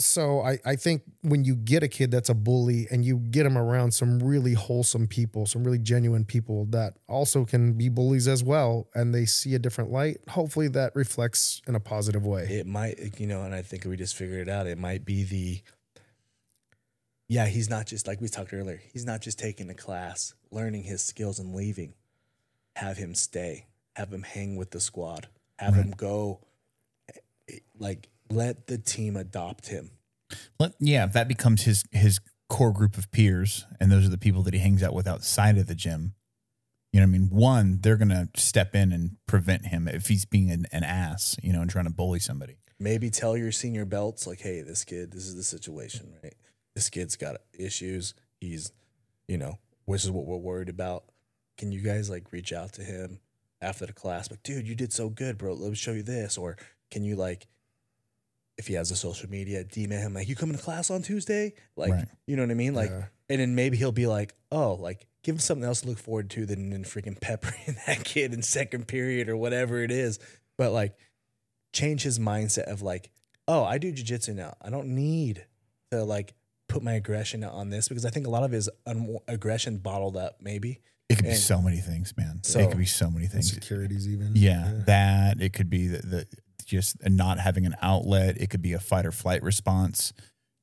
so I, I think when you get a kid that's a bully and you get him around some really wholesome people, some really genuine people that also can be bullies as well, and they see a different light, hopefully that reflects in a positive way. It might, you know, and I think we just figured it out. It might be the, yeah, he's not just like we talked earlier. He's not just taking the class, learning his skills and leaving. Have him stay. Have him hang with the squad. Have him go. eh, Like let the team adopt him. Let, yeah, if that becomes his his core group of peers, and those are the people that he hangs out with outside of the gym. You know what I mean? One, they're gonna step in and prevent him if he's being an, an ass, you know, and trying to bully somebody. Maybe tell your senior belts like, hey, this kid, this is the situation, right? This kid's got issues. He's, you know, which is what we're worried about. Can you guys like reach out to him after the class? Like, dude, you did so good, bro. Let me show you this. Or can you like, if he has a social media, DM him like, you coming to class on Tuesday? Like, Right. you know what I mean? Like, Yeah. and then maybe he'll be like, oh, like give him something else to look forward to than, than freaking peppering that kid in second period or whatever it is. But like, change his mindset of like, oh, I do jujitsu now. I don't need to like put my aggression on this because I think a lot of his un- aggression bottled up, maybe. It could be so many things, man. So- it could be so many things. Insecurities, even. Yeah, that it could be the, the just not having an outlet. It could be a fight or flight response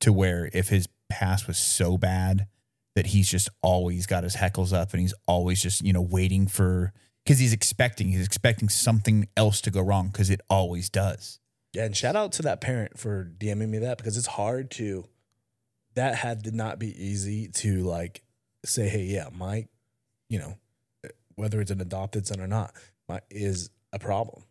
to where if his past was so bad that he's just always got his heckles up and he's always just you know waiting for because he's expecting he's expecting something else to go wrong because it always does. Yeah, and shout out to that parent for DMing me that because it's hard to. That had to not be easy to like say, hey, yeah, my, you know, whether it's an adopted son or not, my is a problem,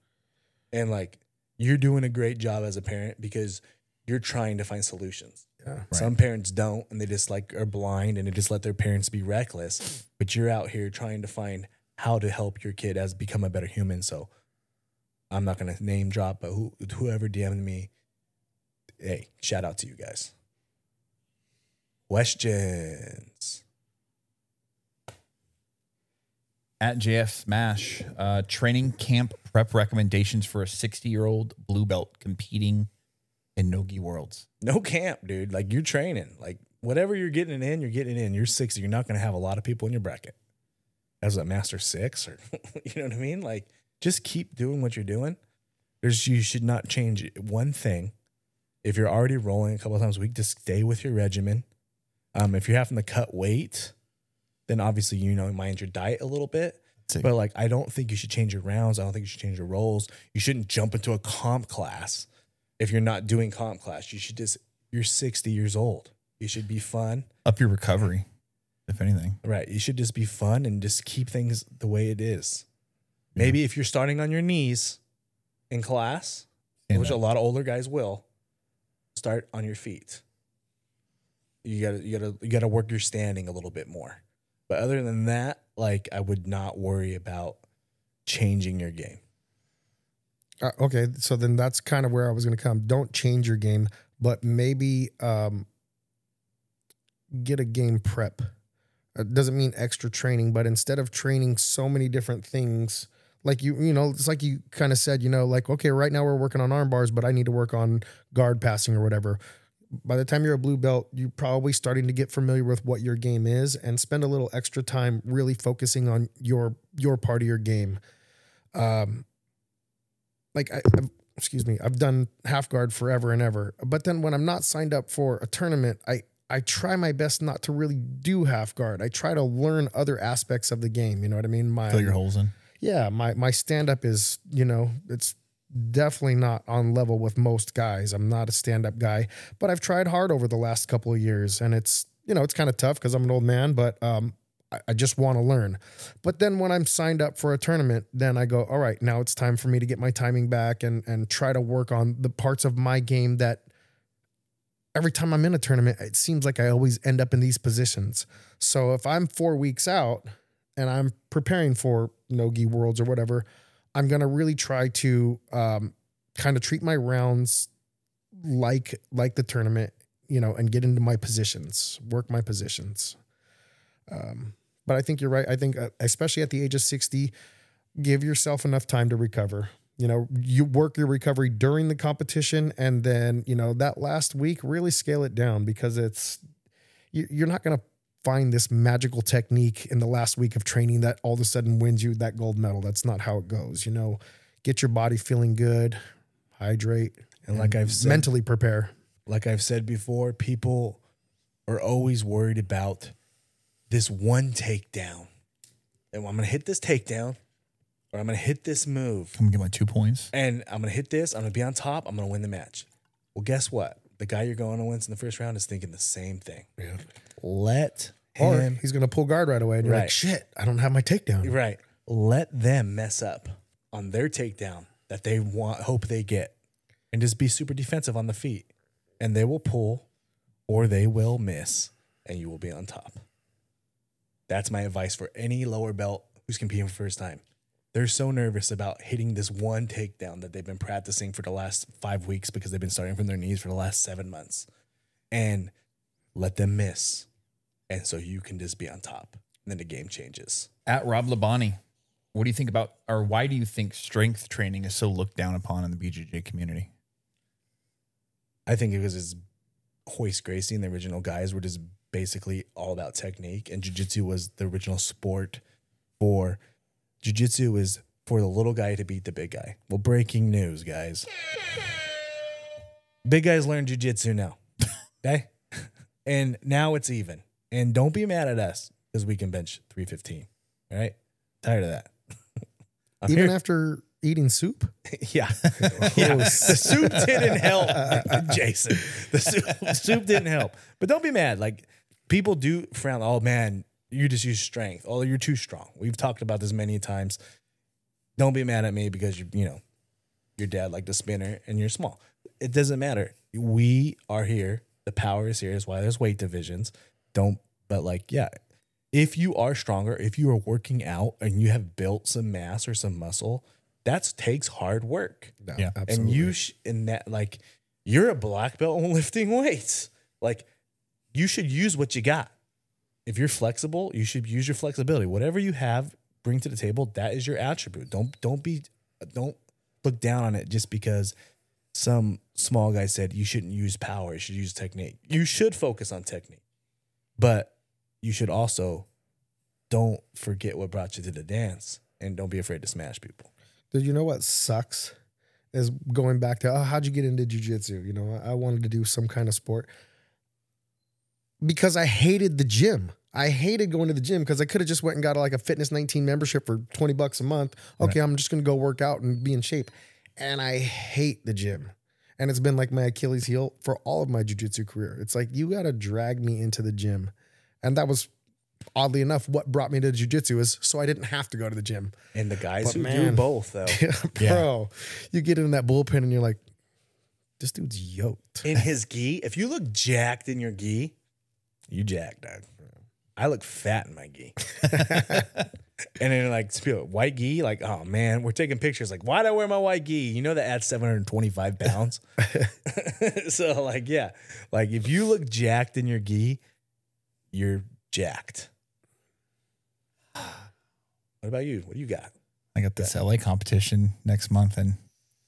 and like you're doing a great job as a parent because you're trying to find solutions. Yeah. Some parents don't, and they just like are blind and they just let their parents be reckless. But you're out here trying to find how to help your kid as become a better human. So I'm not gonna name drop, but who, whoever DM'd me, hey, shout out to you guys. Questions. At JF Smash, uh, training camp prep recommendations for a 60 year old blue belt competing in Nogi Worlds. No camp, dude. Like you're training. Like whatever you're getting in, you're getting in. You're 60. You're not gonna have a lot of people in your bracket. As a master six, or you know what I mean? Like just keep doing what you're doing. There's you should not change one thing. If you're already rolling a couple of times a week, just stay with your regimen. Um, if you're having to cut weight, then obviously you know mind your diet a little bit. But like, I don't think you should change your rounds. I don't think you should change your roles. You shouldn't jump into a comp class if you're not doing comp class. You should just. You're 60 years old. You should be fun, Up your recovery, if anything. right? You should just be fun and just keep things the way it is. Maybe if you're starting on your knees in class, Stand which up. a lot of older guys will, start on your feet. You gotta you gotta you gotta work your standing a little bit more. But other than that, like I would not worry about changing your game. Uh, okay, so then that's kind of where I was going to come. Don't change your game, but maybe um, get a game prep. It doesn't mean extra training, but instead of training so many different things, like you, you know, it's like you kind of said, you know, like okay, right now we're working on arm bars, but I need to work on guard passing or whatever. By the time you're a blue belt, you're probably starting to get familiar with what your game is and spend a little extra time really focusing on your your part of your game. Um, like I, I've, excuse me, I've done half guard forever and ever. But then when I'm not signed up for a tournament, I I try my best not to really do half guard. I try to learn other aspects of the game. You know what I mean? My Fill your holes in. yeah, my my stand up is, you know, it's definitely not on level with most guys. I'm not a stand up guy, but I've tried hard over the last couple of years and it's, you know, it's kind of tough because I'm an old man, but um I, I just want to learn. But then when I'm signed up for a tournament, then I go, all right, now it's time for me to get my timing back and and try to work on the parts of my game that every time I'm in a tournament, it seems like I always end up in these positions. So if I'm four weeks out and I'm preparing for Nogi Worlds or whatever, I'm gonna really try to um, kind of treat my rounds like like the tournament, you know, and get into my positions, work my positions. Um, but I think you're right. I think uh, especially at the age of 60, give yourself enough time to recover. You know, you work your recovery during the competition, and then you know that last week really scale it down because it's you're not to find this magical technique in the last week of training that all of a sudden wins you that gold medal. That's not how it goes. You know, get your body feeling good, hydrate, And like I've said, mentally prepare. like I've said before, people are always worried about this one takedown. And I'm gonna hit this takedown, or I'm gonna hit this move, I'm gonna get my two points. and I'm gonna hit this. I'm gonna be on top. I'm gonna win the match. Well, guess what? The guy you're going to win in the first round is thinking the same thing. Yeah. Let Or him he's going to pull guard right away, and you're like, "Shit, I don't have my takedown." right. Let them mess up on their takedown that they want, hope they get, and just be super defensive on the feet, and they will pull, or they will miss, and you will be on top. That's my advice for any lower belt who's competing for the first time. They're so nervous about hitting this one takedown that they've been practicing for the last five weeks because they've been starting from their knees for the last seven months. And let them miss. And so you can just be on top. And then the game changes. At Rob Labani, what do you think about, or why do you think strength training is so looked down upon in the BJJ community? I think because it's Royce Gracie and the original guys were just basically all about technique, and jujitsu was the original sport for jujitsu is for the little guy to beat the big guy. Well, breaking news, guys. Big guys learn jujitsu now. Okay? And now it's even. And don't be mad at us because we can bench 315. All right? Tired of that. Even here- after eating soup, yeah. yeah. The soup didn't help, Jason. The soup, soup didn't help. But don't be mad. Like people do frown, oh man, you just use strength. Oh, you're too strong. We've talked about this many times. Don't be mad at me because you you know, your dad liked a spinner and you're small. It doesn't matter. We are here. The power is here. Is why there's weight divisions. Don't but like, yeah. If you are stronger, if you are working out and you have built some mass or some muscle, that takes hard work no, Yeah. absolutely. and you sh- in that like you're a black belt on lifting weights like you should use what you got if you're flexible you should use your flexibility whatever you have bring to the table that is your attribute don't don't be don't look down on it just because some small guy said you shouldn't use power you should use technique you should focus on technique but you should also don't forget what brought you to the dance and don't be afraid to smash people Did you know what sucks? Is going back to oh, how'd you get into jujitsu? You know, I wanted to do some kind of sport because I hated the gym. I hated going to the gym because I could have just went and got like a Fitness 19 membership for 20 bucks a month. Okay, I'm just gonna go work out and be in shape. And I hate the gym. And it's been like my Achilles heel for all of my jujitsu career. It's like you gotta drag me into the gym. And that was oddly enough what brought me to jujitsu is so I didn't have to go to the gym. And the guys But who do both, though, bro, you get in that bullpen and you're like, this dude's yoked. in his gi, if you look jacked in your gi, you jacked, dog. I look fat in my gi. and then like spill white gi, like, oh man, we're taking pictures. Like, why'd I wear my white gi? You know that adds 725 pounds. so, like, yeah. Like if you look jacked in your gi, you're jacked. What about you? What do you got? I got this LA competition next month, and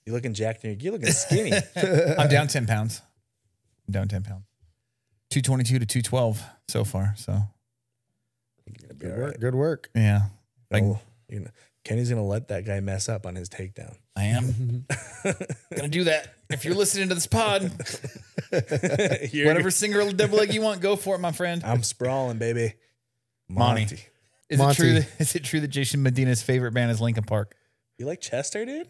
you're looking jacked in your gi? You're looking skinny. I'm down ten pounds. I'm down ten pounds. Two twenty two to two twelve so far. So You're gonna be Good work. right. Good work. yeah, Like- Oh, you know, Kenny's gonna let that guy mess up on his takedown. I am gonna do that. If you're listening to this pod, You're- whatever single double leg you want, go for it, my friend. I'm sprawling, baby. Monty. Monty. Is Monty. it true? That, is it true that Jason Medina's favorite band is Linkin Park? You like Chester, dude?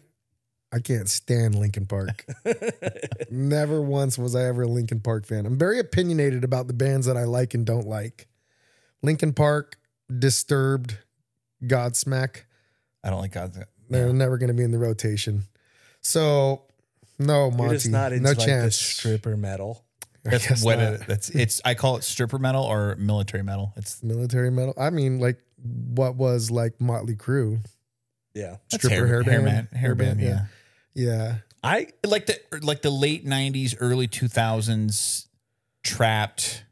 I can't stand Linkin Park. Never once was I ever a Linkin Park fan. I'm very opinionated about the bands that I like and don't like. Linkin Park, Disturbed, Godsmack. I don't like Godsmack. They're never going to be in the rotation. So, no, You're Monty, just not into no like the chance. stripper metal. I That's what it, that's. It's. I call it stripper metal or military metal. It's military metal. I mean, like what was like Motley Crue. Yeah. that's Stripper hair, hairband. hairband, hairband, Hairband, yeah. Yeah. I like the like the late '90s, early 2000s, Trapt,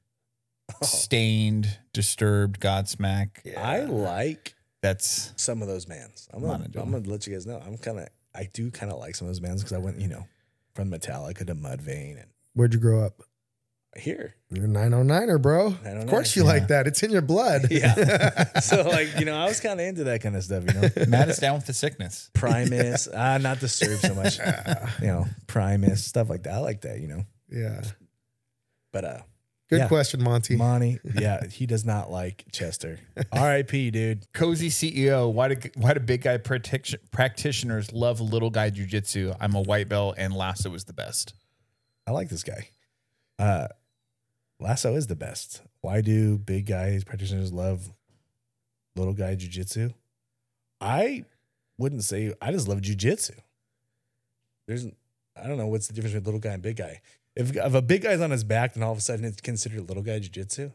oh. Staind, disturbed, Godsmack. I like That's some of those bands. I'm gonna. I'm gonna let you guys know. I'm kind of I do kind of like some of those bands because I went, you know, from Metallica to Mudvayne and Where'd you grow up? here. You're a 909er, bro. Of course you yeah. like that. It's in your blood. Yeah. so like, you know, I was kind of into that kind of stuff, you know. Matt is down with the sickness. Primus, ah, not Disturb so much. you know, Primus, stuff like that. I like that, you know. yeah. But uh Good Yeah. question, Monty. Monty, yeah, he does not like Chester. R.I.P. dude. Cozy CEO. Why do why do big guy practic- practitioners love little guy jujitsu? I'm a white belt and Lasso is the best. I like this guy. Uh Lasso is the best. Why do big guys practitioners love little guy jujitsu? I wouldn't say I just love jujitsu. There's I don't know what's the difference between little guy and big guy. If, if a big guy's on his back, then all of a sudden it's considered little guy jujitsu.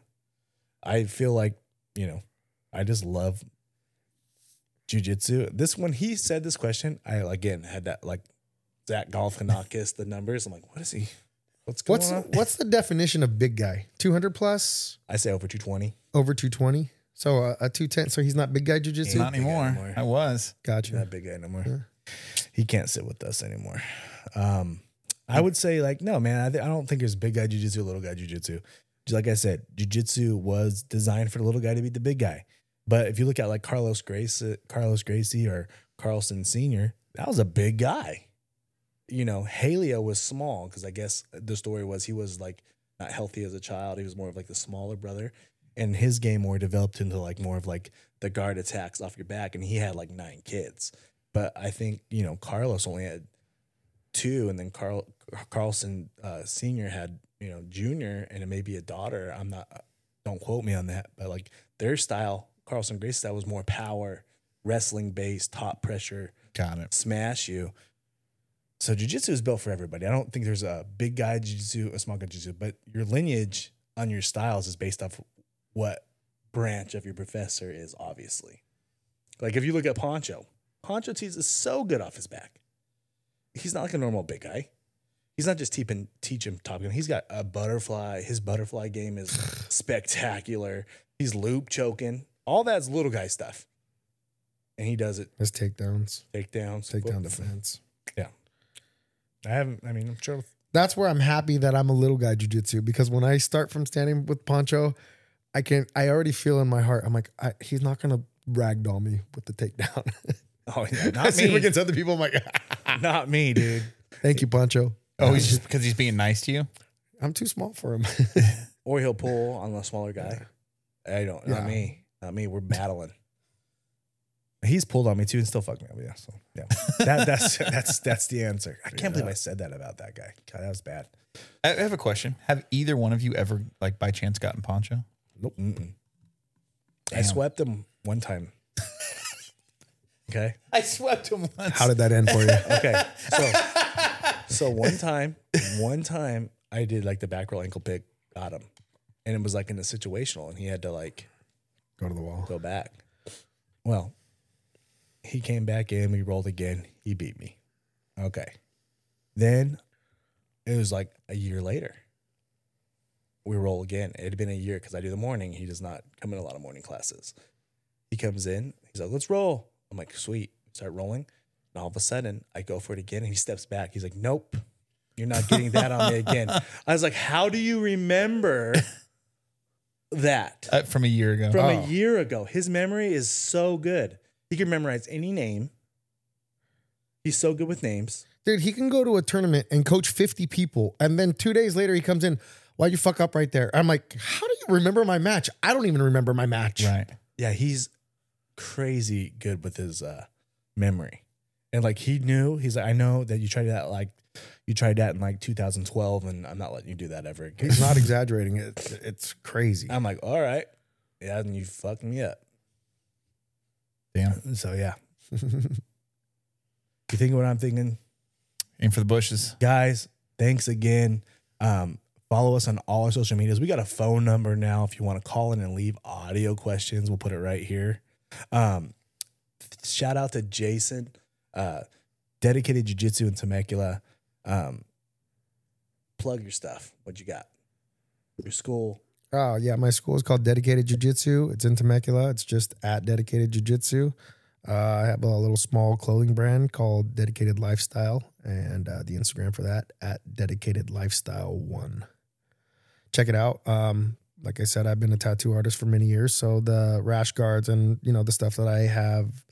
I feel like, you know, I just love jujitsu. This when he said this question, I again had that like Zach Galifianakis, the numbers. I'm like, what is he? What's going What's on? what's the definition of big guy? 200 plus, I say over 220. over 220. So uh, a 210. So he's not big guy jujitsu. Not anymore. anymore. I was. Gotcha. Not big guy no more. He can't sit with us anymore. Um, I would say like no man. I, th- I don't think there's big guy jujitsu, little guy jujitsu. Like I said, jujitsu was designed for the little guy to beat the big guy. But if you look at like Carlos Grace uh, Carlos Gracie or Carlson Senior, that was a big guy. You know, Helio was small because I guess the story was he was like not healthy as a child. He was more of like the smaller brother, and his game more developed into like more of like the guard attacks off your back, and he had like nine kids. But I think you know Carlos only had two, and then Carl Carlson uh, Senior had you know Junior, and it may be a daughter. I'm not. Don't quote me on that, but like their style, Carlson Gracie style was more power, wrestling based, top pressure, Got it. smash you. So jujitsu is built for everybody. I don't think there's a big guy jujitsu, a small guy jujitsu, but your lineage on your styles is based off what branch of your professor is, obviously. Like if you look at Poncho, Poncho teaches is so good off his back. He's not like a normal big guy. He's not just teaching teach him top gun. He's got a butterfly. His butterfly game is spectacular. He's loop choking. All that's little guy stuff. And he does it His takedowns, takedowns. takedown defense. Yeah. I haven't. I mean, I'm sure. That's where I'm happy that I'm a little guy jujitsu because when I start from standing with Poncho, I can I already feel in my heart. I'm like, I, he's not gonna ragdoll me with the takedown. Oh, yeah, I not see him me. against other people. I'm like, not me, dude. thank you, Poncho. Oh, he's just because he's being nice to you. I'm too small for him. Or he'll pull on the smaller guy. I don't. Not Yeah. me. Not me. We're battling. He's pulled on me too and still fucked me up. Yeah. So yeah, that, that's that's that's the answer. I can't believe I said that about that guy. God, that was bad. I I have a question. Have either one of you ever, like, by chance, gotten poncho? Nope. Mm-mm. I Damn. swept him one time. okay. I swept him once. How did that end for you? Okay. So so one time, one time I did like the back roll ankle pick, got him. And it was like in a situational and he had to like Go to the wall. go back. Well, he came back in, we rolled again, he beat me. Okay. Then it was like a year later. We roll again. It had been a year because I do the morning. He does not come in a lot of morning classes. He comes in, he's like, let's roll. I'm like, sweet. Start rolling. And all of a sudden, I go for it again and he steps back. He's like, nope, you're not getting that on me again. I was like, how do you remember that? Uh, from a year ago. from Oh. a year ago. His memory is so good. He can memorize any name. He's so good with names. Dude, he can go to a tournament and coach 50 people. And then two days later, he comes in, why'd you fuck up right there? I'm like, how do you remember my match? I don't even remember my match. right. Yeah, he's crazy good with his uh, memory. And like he knew, he's like, I know that you tried that like you tried that in like 2012, and I'm not letting you do that ever again. He's not exaggerating. It, it's crazy. I'm like, all right, yeah, and you fucked me up. Damn. So yeah, you think what I'm thinking? Aim for the bushes. guys thanks again um, follow us on all our social medias we got a phone number now if you want to call in and leave audio questions we'll put it right here um, shout out to jason uh, dedicated jiu-jitsu in temecula um, plug your stuff what you got your school Oh, yeah. My school is called Dedicated Jiu Jitsu. It's in Temecula. It's just at Dedicated Jiu Jitsu. Uh, I have a little small clothing brand called Dedicated Lifestyle, and uh, the Instagram for that at Dedicated Lifestyle One. Check it out. Um, like I said, I've been a tattoo artist for many years, so the rash guards and you know the stuff that I have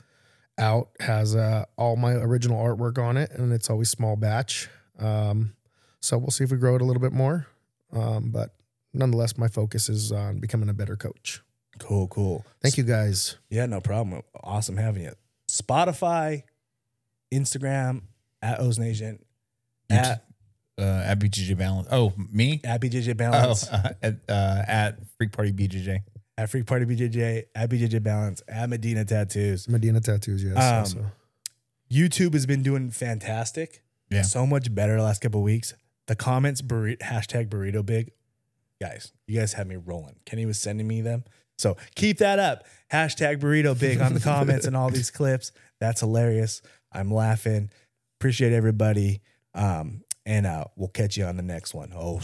out has uh, all my original artwork on it, and it's always small batch. Um, so we'll see if we grow it a little bit more. Um, but nonetheless, my focus is on becoming a better coach. Cool, cool. Thank you guys. Yeah, no problem. Awesome having you. Spotify, Instagram, at Oss Nation, at, uh, at BJJ Balance. Oh, me? at BJJ Oh, Balance, uh, at, uh, at Freak Party BJJ. At Freak Party BJJ, at BJJ Balance, at Medina Tattoos. Medina tattoos, yes. Um, also. YouTube has been doing fantastic. Yeah. So much better the last couple of weeks. The comments, burri- hashtag burrito big. Guys, you guys have me rolling. Kenny was sending me them. So keep that up. Hashtag burrito big on the comments and all these clips. That's hilarious. I'm laughing. Appreciate everybody. Um, and uh, we'll catch you on the next one. Oh,